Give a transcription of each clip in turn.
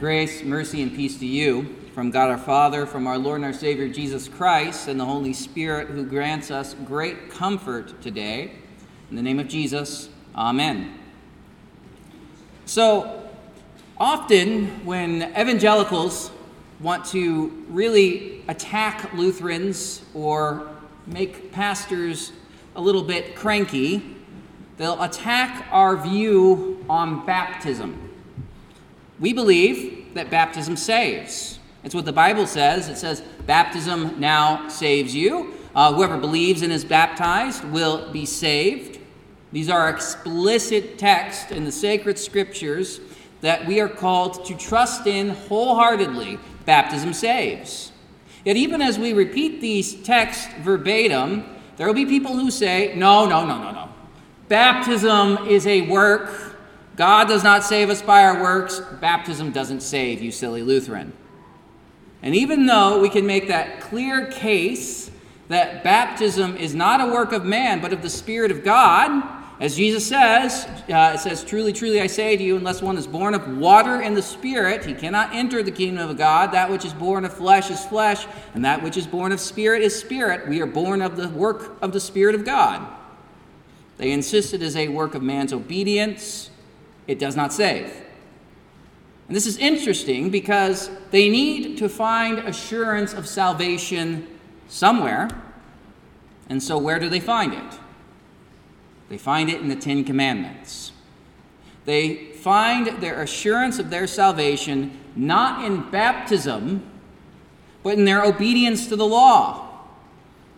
Grace, mercy, and peace to you from God our Father, from our Lord and our Savior Jesus Christ, and the Holy Spirit who grants us great comfort today. In the name of Jesus, Amen. So, often when evangelicals want to really attack Lutherans or make pastors a little bit cranky, they'll attack our view on baptism. We believe that baptism saves. It's what the Bible says. It says, Baptism now saves you. Uh, whoever believes and is baptized will be saved. These are explicit texts in the sacred scriptures that we are called to trust in wholeheartedly. Baptism saves. Yet, even as we repeat these texts verbatim, there will be people who say, no, no, no, no, no. Baptism is a work God does not save us by our works. Baptism doesn't save, you silly Lutheran. And even though we can make that clear case that baptism is not a work of man, but of the Spirit of God, as Jesus says, uh, it says, Truly, truly, I say to you, unless one is born of water and the Spirit, he cannot enter the kingdom of God. That which is born of flesh is flesh, and that which is born of spirit is spirit. We are born of the work of the Spirit of God. They insist it is a work of man's obedience it does not save. And this is interesting because they need to find assurance of salvation somewhere. And so, where do they find it? They find it in the Ten Commandments. They find their assurance of their salvation not in baptism, but in their obedience to the law.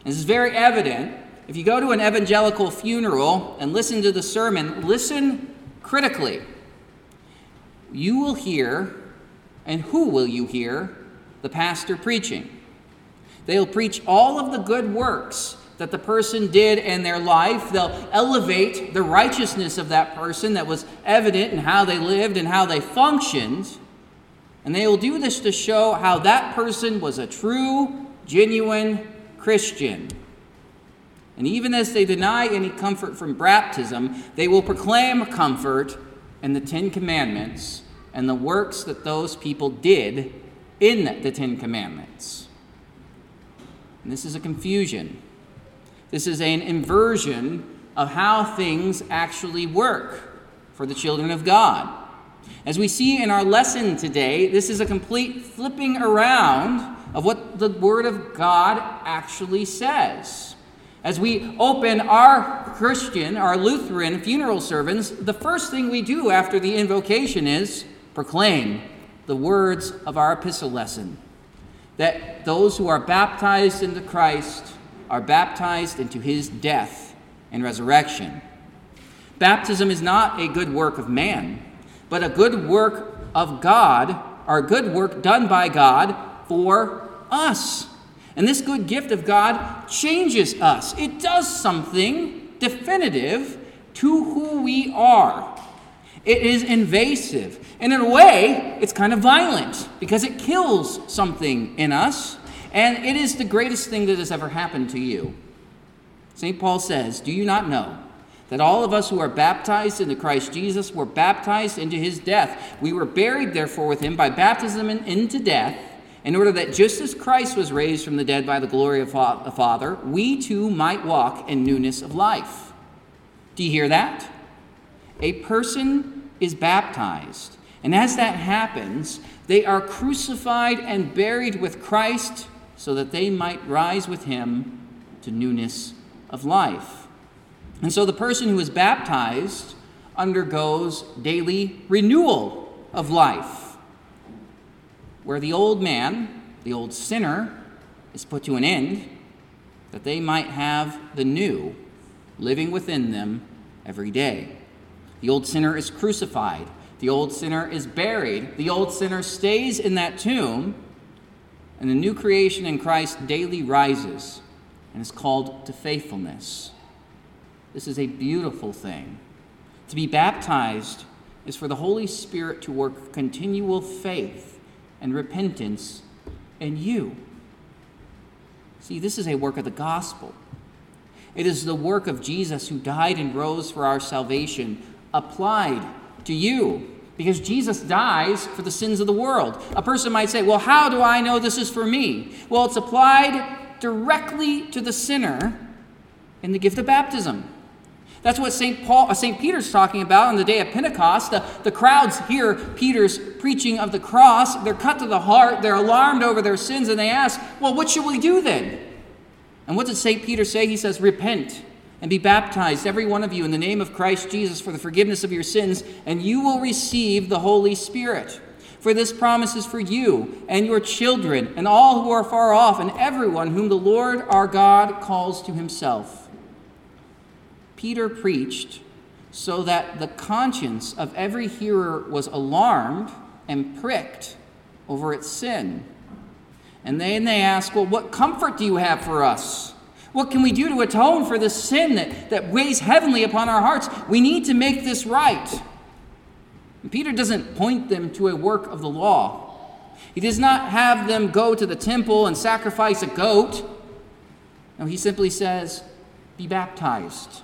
This is very evident. If you go to an evangelical funeral and listen to the sermon, listen critically. You will hear, and who will you hear? The pastor preaching. They'll preach all of the good works that the person did in their life. They'll elevate the righteousness of that person that was evident in how they lived and how they functioned. And they will do this to show how that person was a true, genuine Christian. And even as they deny any comfort from baptism, they will proclaim comfort in the Ten Commandments and the works that those people did in the Ten Commandments. And this is a confusion. This is an inversion of how things actually work for the children of God. As we see in our lesson today, this is a complete flipping around of what the Word of God actually says. As we open our Christian, our Lutheran funeral sermons, the first thing we do after the invocation is proclaim the words of our epistle lesson that those who are baptized into Christ are baptized into his death and resurrection. Baptism is not a good work of man, but a good work of God, or a good work done by God for us. And this good gift of God changes us. It does something definitive to who we are. It is invasive. And in a way, it's kind of violent because it kills something in us. And it is the greatest thing that has ever happened to you. St. Paul says, Do you not know that all of us who are baptized into Christ Jesus were baptized into his death? We were buried, therefore, with him by baptism into death in order that just as Christ was raised from the dead by the glory of the Father, we too might walk in newness of life. Do you hear that? A person is baptized, and as that happens, they are crucified and buried with Christ so that they might rise with him to newness of life. And so the person who is baptized undergoes daily renewal of life where the old man, the old sinner, is put to an end, that they might have the new living within them every day. The old sinner is crucified. The old sinner is buried. The old sinner stays in that tomb, and the new creation in Christ daily rises and is called to faithfulness. This is a beautiful thing. To be baptized is for the Holy Spirit to work continual faith and repentance in you. See, this is a work of the gospel. It is the work of Jesus who died and rose for our salvation applied to you because Jesus dies for the sins of the world. A person might say, Well, how do I know this is for me? Well, it's applied directly to the sinner in the gift of baptism. That's what St. Paul, uh, St. Peter's talking about on the day of Pentecost. The, the crowds hear Peter's preaching of the cross. They're cut to the heart. They're alarmed over their sins, and they ask, Well, what should we do then? And what does St. Peter say? He says, Repent and be baptized, every one of you, in the name of Christ Jesus for the forgiveness of your sins, and you will receive the Holy Spirit. For this promise is for you and your children, and all who are far off, and everyone whom the Lord our God calls to himself. Peter preached so that the conscience of every hearer was alarmed and pricked over its sin. And then they ask, Well, what comfort do you have for us? What can we do to atone for this sin that, that weighs heavily upon our hearts? We need to make this right. And Peter doesn't point them to a work of the law. He does not have them go to the temple and sacrifice a goat. No, he simply says, Be baptized.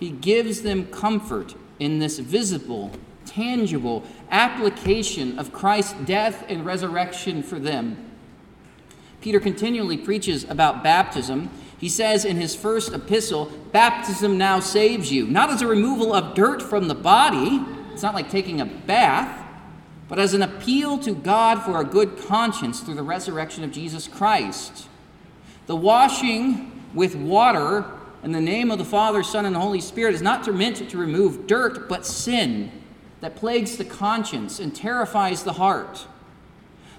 He gives them comfort in this visible, tangible application of Christ's death and resurrection for them. Peter continually preaches about baptism. He says in his first epistle, Baptism now saves you, not as a removal of dirt from the body, it's not like taking a bath, but as an appeal to God for a good conscience through the resurrection of Jesus Christ. The washing with water in the name of the Father, Son, and the Holy Spirit is not meant to remove dirt, but sin that plagues the conscience and terrifies the heart.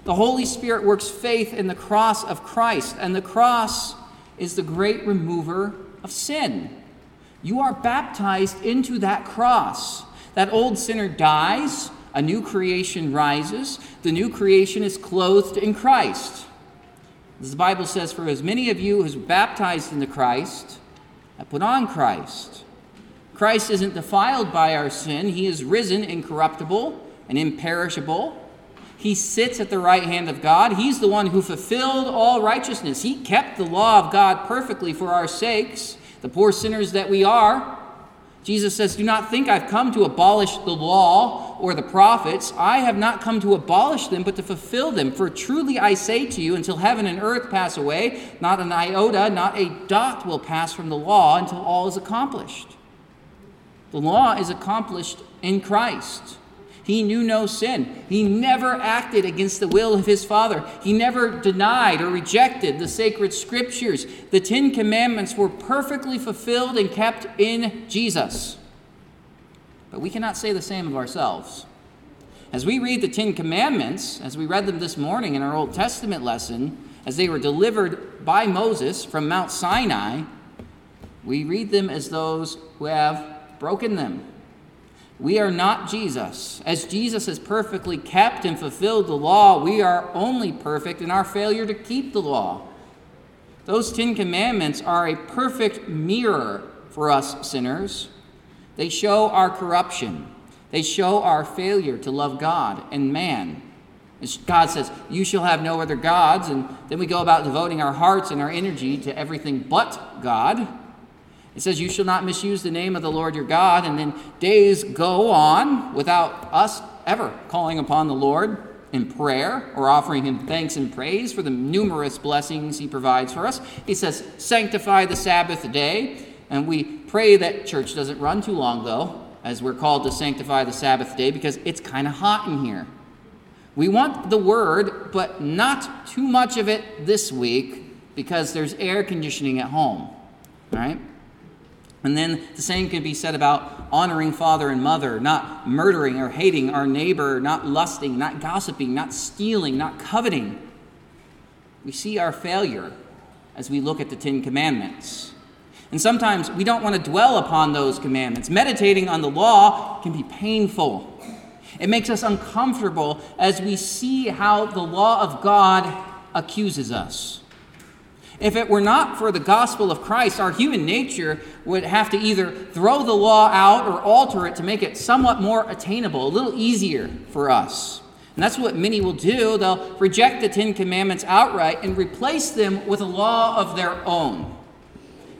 The Holy Spirit works faith in the cross of Christ, and the cross is the great remover of sin. You are baptized into that cross. That old sinner dies, a new creation rises, the new creation is clothed in Christ. As the Bible says, For as many of you are baptized into Christ, I put on Christ. Christ isn't defiled by our sin, he is risen incorruptible and imperishable. He sits at the right hand of God. He's the one who fulfilled all righteousness. He kept the law of God perfectly for our sakes, the poor sinners that we are. Jesus says, Do not think I've come to abolish the law or the prophets. I have not come to abolish them, but to fulfill them. For truly I say to you, until heaven and earth pass away, not an iota, not a dot will pass from the law until all is accomplished. The law is accomplished in Christ. He knew no sin. He never acted against the will of his Father. He never denied or rejected the sacred scriptures. The Ten Commandments were perfectly fulfilled and kept in Jesus. But we cannot say the same of ourselves. As we read the Ten Commandments, as we read them this morning in our Old Testament lesson, as they were delivered by Moses from Mount Sinai, we read them as those who have broken them we are not Jesus. As Jesus has perfectly kept and fulfilled the law, we are only perfect in our failure to keep the law. Those Ten Commandments are a perfect mirror for us sinners. They show our corruption, they show our failure to love God and man. God says, You shall have no other gods, and then we go about devoting our hearts and our energy to everything but God. It says, You shall not misuse the name of the Lord your God. And then days go on without us ever calling upon the Lord in prayer or offering him thanks and praise for the numerous blessings he provides for us. He says, Sanctify the Sabbath day. And we pray that church doesn't run too long, though, as we're called to sanctify the Sabbath day because it's kind of hot in here. We want the word, but not too much of it this week because there's air conditioning at home. All right? And then the same can be said about honoring father and mother, not murdering or hating our neighbor, not lusting, not gossiping, not stealing, not coveting. We see our failure as we look at the Ten Commandments. And sometimes we don't want to dwell upon those commandments. Meditating on the law can be painful. It makes us uncomfortable as we see how the law of God accuses us. If it were not for the gospel of Christ, our human nature would have to either throw the law out or alter it to make it somewhat more attainable, a little easier for us. And that's what many will do. They'll reject the Ten Commandments outright and replace them with a law of their own.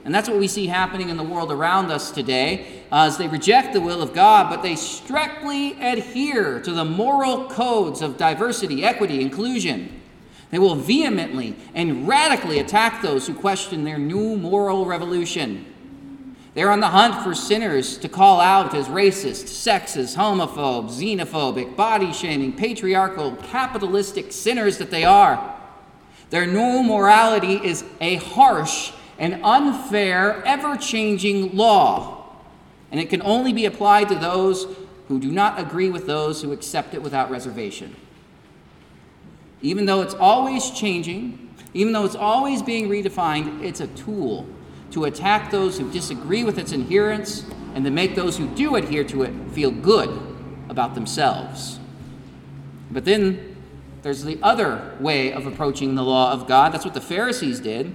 And that's what we see happening in the world around us today. Uh, as they reject the will of God, but they strictly adhere to the moral codes of diversity, equity, inclusion. They will vehemently and radically attack those who question their new moral revolution. They're on the hunt for sinners to call out as racist, sexist, homophobe, xenophobic, body shaming, patriarchal, capitalistic sinners that they are. Their new morality is a harsh and unfair, ever changing law, and it can only be applied to those who do not agree with those who accept it without reservation. Even though it's always changing, even though it's always being redefined, it's a tool to attack those who disagree with its adherence and to make those who do adhere to it feel good about themselves. But then there's the other way of approaching the law of God. That's what the Pharisees did.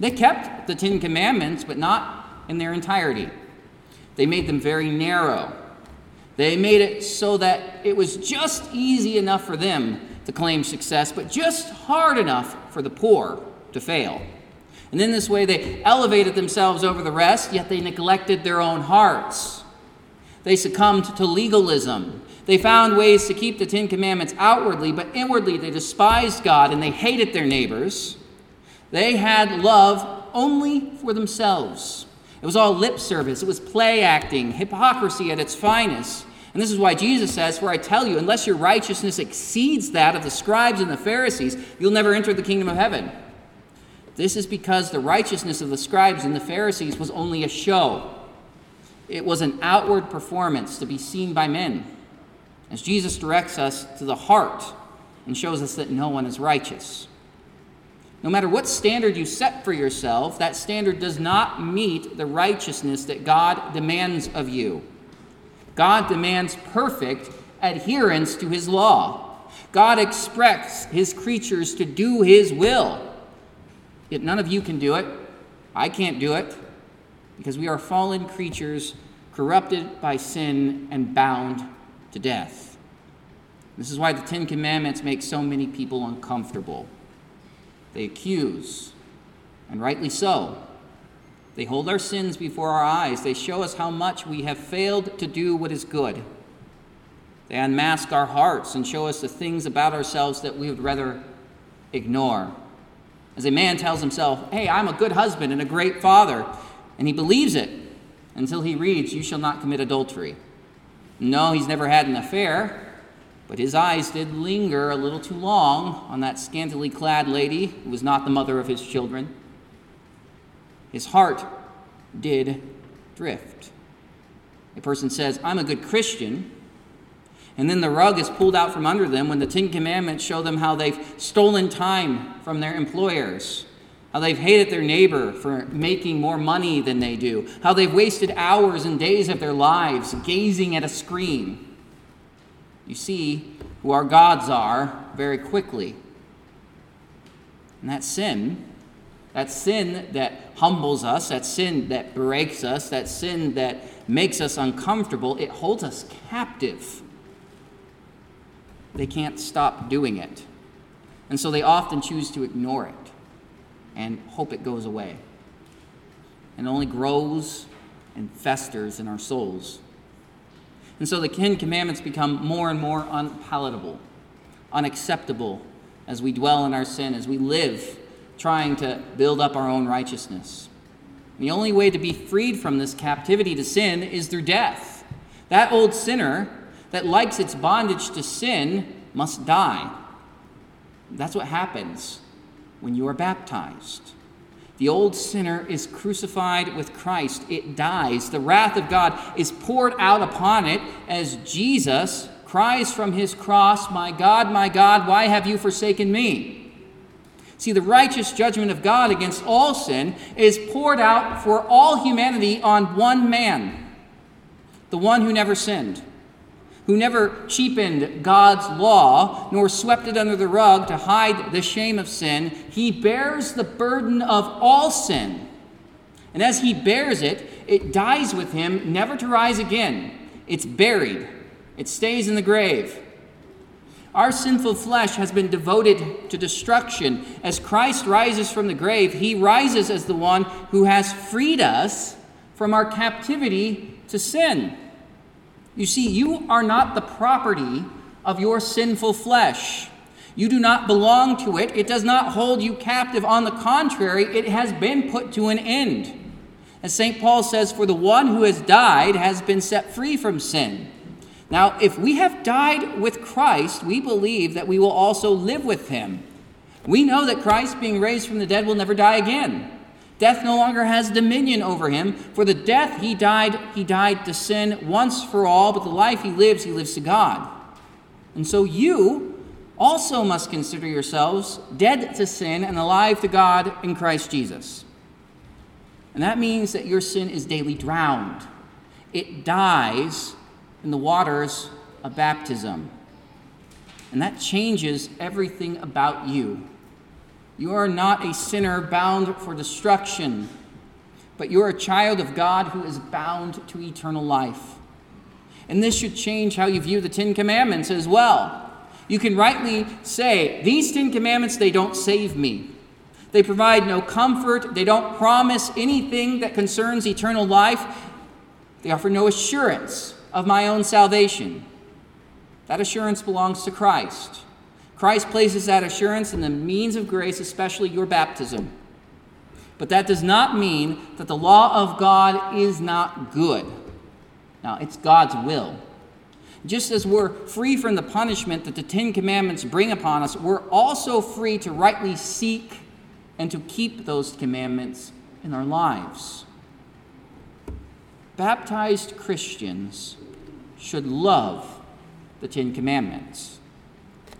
They kept the Ten Commandments, but not in their entirety. They made them very narrow. They made it so that it was just easy enough for them to claim success, but just hard enough for the poor to fail. And in this way, they elevated themselves over the rest, yet they neglected their own hearts. They succumbed to legalism. They found ways to keep the Ten Commandments outwardly, but inwardly they despised God and they hated their neighbors. They had love only for themselves. It was all lip service, it was play acting, hypocrisy at its finest. And this is why Jesus says, For I tell you, unless your righteousness exceeds that of the scribes and the Pharisees, you'll never enter the kingdom of heaven. This is because the righteousness of the scribes and the Pharisees was only a show. It was an outward performance to be seen by men. As Jesus directs us to the heart and shows us that no one is righteous. No matter what standard you set for yourself, that standard does not meet the righteousness that God demands of you. God demands perfect adherence to his law. God expects his creatures to do his will. Yet none of you can do it. I can't do it because we are fallen creatures corrupted by sin and bound to death. This is why the Ten Commandments make so many people uncomfortable. They accuse, and rightly so. They hold our sins before our eyes. They show us how much we have failed to do what is good. They unmask our hearts and show us the things about ourselves that we would rather ignore. As a man tells himself, Hey, I'm a good husband and a great father, and he believes it until he reads, You shall not commit adultery. No, he's never had an affair, but his eyes did linger a little too long on that scantily clad lady who was not the mother of his children. His heart did drift. A person says, I'm a good Christian, and then the rug is pulled out from under them when the Ten Commandments show them how they've stolen time from their employers, how they've hated their neighbor for making more money than they do, how they've wasted hours and days of their lives gazing at a screen. You see who our gods are very quickly. And that sin, that sin that humbles us, that sin that breaks us, that sin that makes us uncomfortable, it holds us captive they can't stop doing it. And so they often choose to ignore it and hope it goes away. And only grows and festers in our souls. And so the Ten Commandments become more and more unpalatable, unacceptable as we dwell in our sin, as we live trying to build up our own righteousness. The only way to be freed from this captivity to sin is through death. That old sinner that likes its bondage to sin must die. That's what happens when you are baptized. The old sinner is crucified with Christ. It dies. The wrath of God is poured out upon it as Jesus cries from his cross, My God, my God, why have you forsaken me? See, the righteous judgment of God against all sin is poured out for all humanity on one man, the one who never sinned who never cheapened God's law nor swept it under the rug to hide the shame of sin, he bears the burden of all sin. And as he bears it, it dies with him, never to rise again. It's buried, it stays in the grave. Our sinful flesh has been devoted to destruction. As Christ rises from the grave, he rises as the one who has freed us from our captivity to sin. You see, you are not the property of your sinful flesh. You do not belong to it. It does not hold you captive. On the contrary, it has been put to an end. As St. Paul says, For the one who has died has been set free from sin. Now, if we have died with Christ, we believe that we will also live with him. We know that Christ, being raised from the dead, will never die again. Death no longer has dominion over him. For the death he died, he died to sin once for all, but the life he lives, he lives to God. And so you also must consider yourselves dead to sin and alive to God in Christ Jesus. And that means that your sin is daily drowned, it dies in the waters of baptism. And that changes everything about you. You are not a sinner bound for destruction, but you're a child of God who is bound to eternal life. And this should change how you view the Ten Commandments as well. You can rightly say, These Ten Commandments, they don't save me. They provide no comfort. They don't promise anything that concerns eternal life. They offer no assurance of my own salvation. That assurance belongs to Christ. Christ places that assurance in the means of grace, especially your baptism. But that does not mean that the law of God is not good. Now, it's God's will. Just as we're free from the punishment that the Ten Commandments bring upon us, we're also free to rightly seek and to keep those commandments in our lives. Baptized Christians should love the Ten Commandments.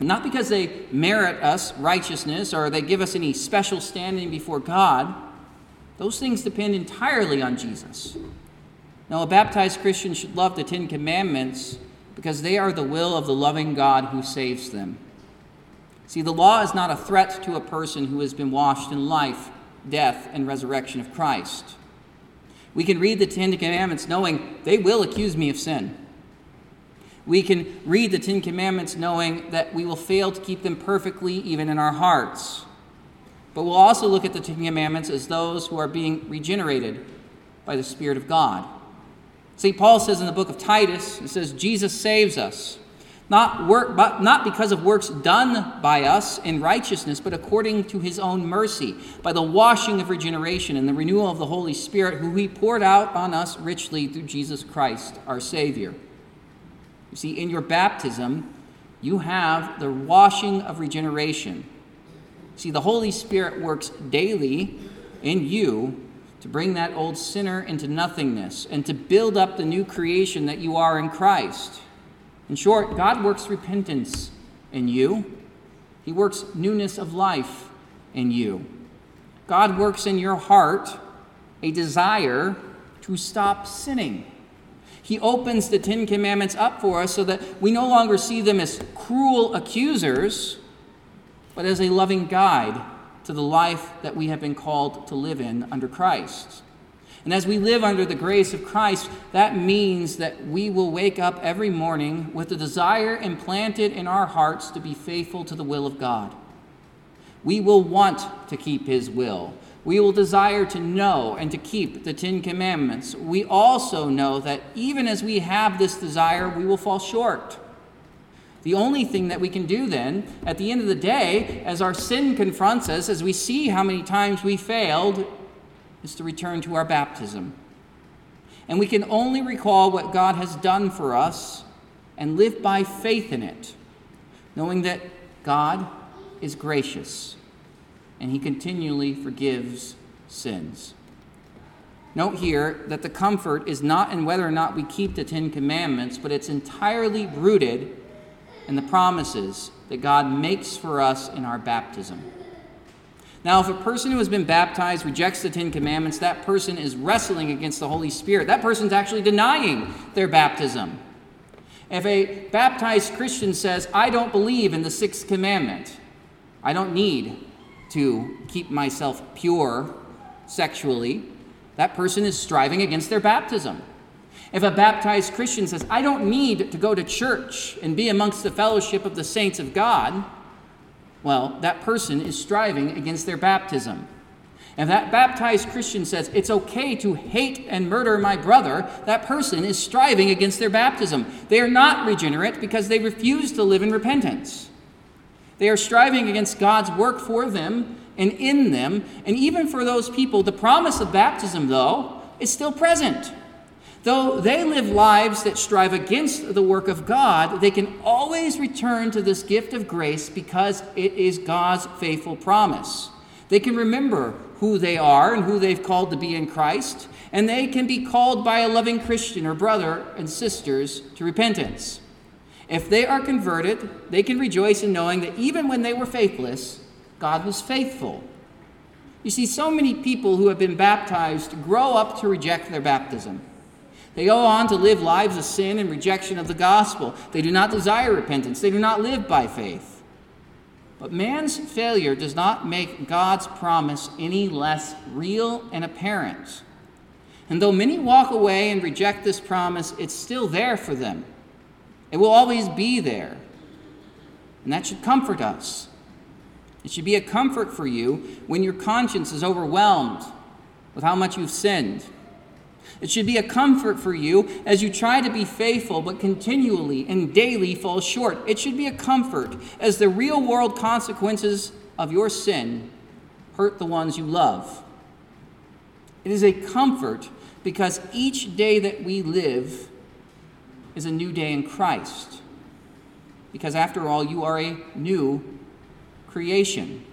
Not because they merit us righteousness or they give us any special standing before God. Those things depend entirely on Jesus. Now, a baptized Christian should love the Ten Commandments because they are the will of the loving God who saves them. See, the law is not a threat to a person who has been washed in life, death, and resurrection of Christ. We can read the Ten Commandments knowing they will accuse me of sin. We can read the Ten Commandments knowing that we will fail to keep them perfectly even in our hearts. But we'll also look at the Ten Commandments as those who are being regenerated by the Spirit of God. St. Paul says in the book of Titus, it says, Jesus saves us, not, work, but not because of works done by us in righteousness, but according to his own mercy, by the washing of regeneration and the renewal of the Holy Spirit, who he poured out on us richly through Jesus Christ, our Savior. You see, in your baptism, you have the washing of regeneration. See, the Holy Spirit works daily in you to bring that old sinner into nothingness and to build up the new creation that you are in Christ. In short, God works repentance in you, He works newness of life in you. God works in your heart a desire to stop sinning. He opens the Ten Commandments up for us so that we no longer see them as cruel accusers, but as a loving guide to the life that we have been called to live in under Christ. And as we live under the grace of Christ, that means that we will wake up every morning with the desire implanted in our hearts to be faithful to the will of God. We will want to keep His will. We will desire to know and to keep the Ten Commandments. We also know that even as we have this desire, we will fall short. The only thing that we can do then, at the end of the day, as our sin confronts us, as we see how many times we failed, is to return to our baptism. And we can only recall what God has done for us and live by faith in it, knowing that God is gracious and he continually forgives sins. Note here that the comfort is not in whether or not we keep the Ten Commandments, but it's entirely rooted in the promises that God makes for us in our baptism. Now, if a person who has been baptized rejects the Ten Commandments, that person is wrestling against the Holy Spirit. That person's actually denying their baptism. If a baptized Christian says, I don't believe in the sixth commandment, I don't need to keep myself pure sexually, that person is striving against their baptism. If a baptized Christian says, I don't need to go to church and be amongst the fellowship of the saints of God, well, that person is striving against their baptism. If that baptized Christian says it's okay to hate and murder my brother, that person is striving against their baptism. They are not regenerate because they refuse to live in repentance. They are striving against God's work for them and in them. And even for those people, the promise of baptism, though, is still present. Though they live lives that strive against the work of God, they can always return to this gift of grace because it is God's faithful promise. They can remember who they are and who they've called to be in Christ, and they can be called by a loving Christian or brother and sisters to repentance. If they are converted, they can rejoice in knowing that even when they were faithless, God was faithful. You see, so many people who have been baptized grow up to reject their baptism. They go on to live lives of sin and rejection of the gospel. They do not desire repentance, they do not live by faith. But man's failure does not make God's promise any less real and apparent. And though many walk away and reject this promise, it's still there for them. It will always be there. And that should comfort us. It should be a comfort for you when your conscience is overwhelmed with how much you've sinned it should be a comfort for you as you try to be faithful but continually and daily fall short. It should be a comfort as the real world consequences of your sin hurt the ones you love. It is a comfort because each day that we live is a new day in Christ. Because after all, you are a new creation.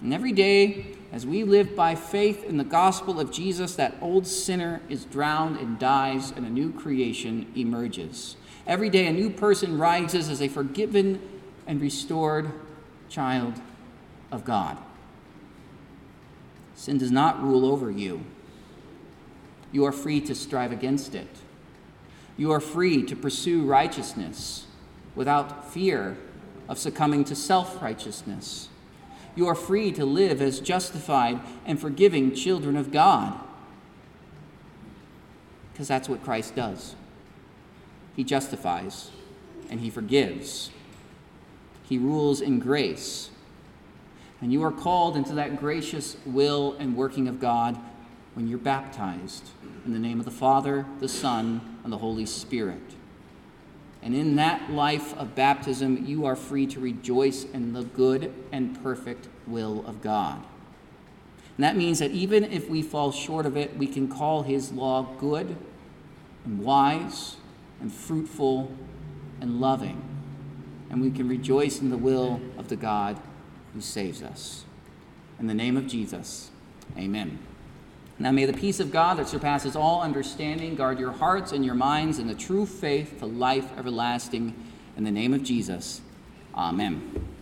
And every day as we live by faith in the gospel of Jesus, that old sinner is drowned and dies, and a new creation emerges. Every day, a new person rises as a forgiven and restored child of God. Sin does not rule over you. You are free to strive against it. You are free to pursue righteousness without fear of succumbing to self righteousness you are free to live as justified and forgiving children of God. Because that's what Christ does. He justifies and he forgives. He rules in grace. And you are called into that gracious will and working of God when you're baptized in the name of the Father, the Son, and the Holy Spirit. And in that life of baptism, you are free to rejoice in the good and perfect will of God. And that means that even if we fall short of it, we can call His law good and wise and fruitful and loving. And we can rejoice in the will of the God who saves us. In the name of Jesus, amen. Now may the peace of God that surpasses all understanding guard your hearts and your minds in the true faith to life everlasting. In the name of Jesus, amen.